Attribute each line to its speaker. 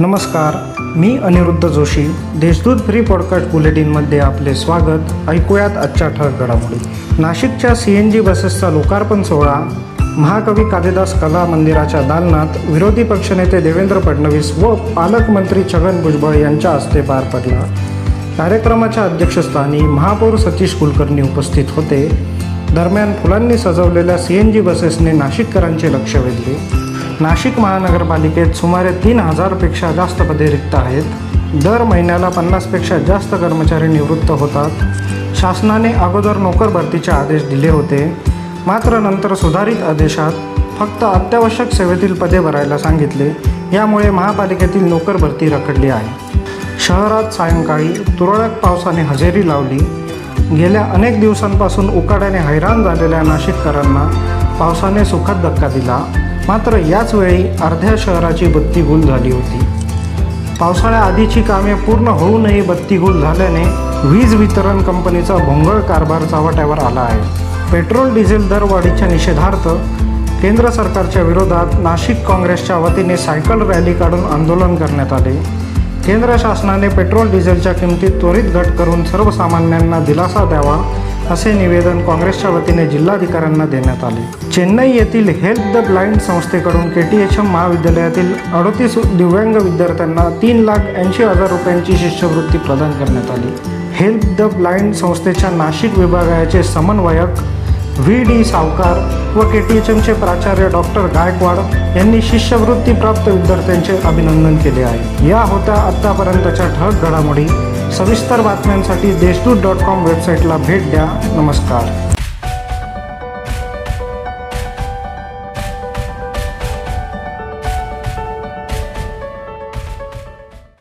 Speaker 1: नमस्कार मी Aniruddha Joshi Deshdoot free podcast बुलेटिनमध्ये आपले स्वागत. ऐकूयात आजच्या ठळक घडामोडी. नाशिकच्या सी एन जी बसेसचा लोकार्पण सोहळा. महाकवी कालिदास कला मंदिराच्या दालनात विरोधी पक्षनेते देवेंद्र फडणवीस व पालकमंत्री छगन भुजबळ यांच्या हस्ते पार पडला. कार्यक्रमाच्या अध्यक्षस्थानी महापौर सतीश कुलकर्णी उपस्थित होते. दरम्यान फुलांनी सजवलेल्या सी एन जी बसेसने नाशिककरांचे लक्ष वेधले. नाशिक महानगरपालिकेत सुमारे तीन हजारपेक्षा जास्त पदे रिक्त आहेत. दर महिन्याला पन्नासपेक्षा जास्त कर्मचारी निवृत्त होतात. शासनाने अगोदर नोकर भरतीचे आदेश दिले होते. मात्र नंतर सुधारित आदेशात फक्त अत्यावश्यक सेवेतील पदे भरायला सांगितले. यामुळे महापालिकेतील नोकर भरती रखडली आहे. शहरात सायंकाळी तुरळक पावसाने हजेरी लावली. गेल्या अनेक दिवसांपासून उकाड्याने हैराण झालेल्या नाशिककरांना पावसाने सुखद धक्का दिला. मात्र याच वेळी अर्ध्या शहराची बत्ती गुल झाली होती. पावसाळ्याआधीची कामे पूर्ण होऊनही बत्ती गुल झाल्याने वीज वितरण कंपनीचा भोंगळ कारभार चावट्यावर आला आहे. पेट्रोल डिझेल दरवाढीच्या निषेधार्थ केंद्र सरकारच्या विरोधात नाशिक काँग्रेसच्या वतीने सायकल रॅली काढून आंदोलन करण्यात आले. केंद्र शासनाने पेट्रोल डिझेलच्या किमतीत त्वरित घट करून सर्वसामान्यांना दिलासा द्यावा असे निवेदन काँग्रेसच्या वतीने जिल्हाधिकाऱ्यांना देण्यात आले. चेन्नई येथील हेल्प द ब्लाइंड संस्थेकडून के टी एच एम महाविद्यालयातील अडतीस दिव्यांग विद्यार्थ्यांना तीन लाख ऐंशी हजार रुपयांची शिष्यवृत्ती प्रदान करण्यात आली. हेल्प द ब्लाइंड संस्थेच्या नाशिक विभागाचे समन्वयक व्ही डी सावकार व के टी एच एमचे प्राचार्य डॉक्टर गायकवाड यांनी शिष्यवृत्ती प्राप्त विद्यार्थ्यांचे अभिनंदन केले आहे. या होत्या आत्तापर्यंतच्या ठळक घडामोडी. सविस्तर बातम्यांसाठी देशदूत डॉट कॉम वेबसाईटला भेट द्या. नमस्कार.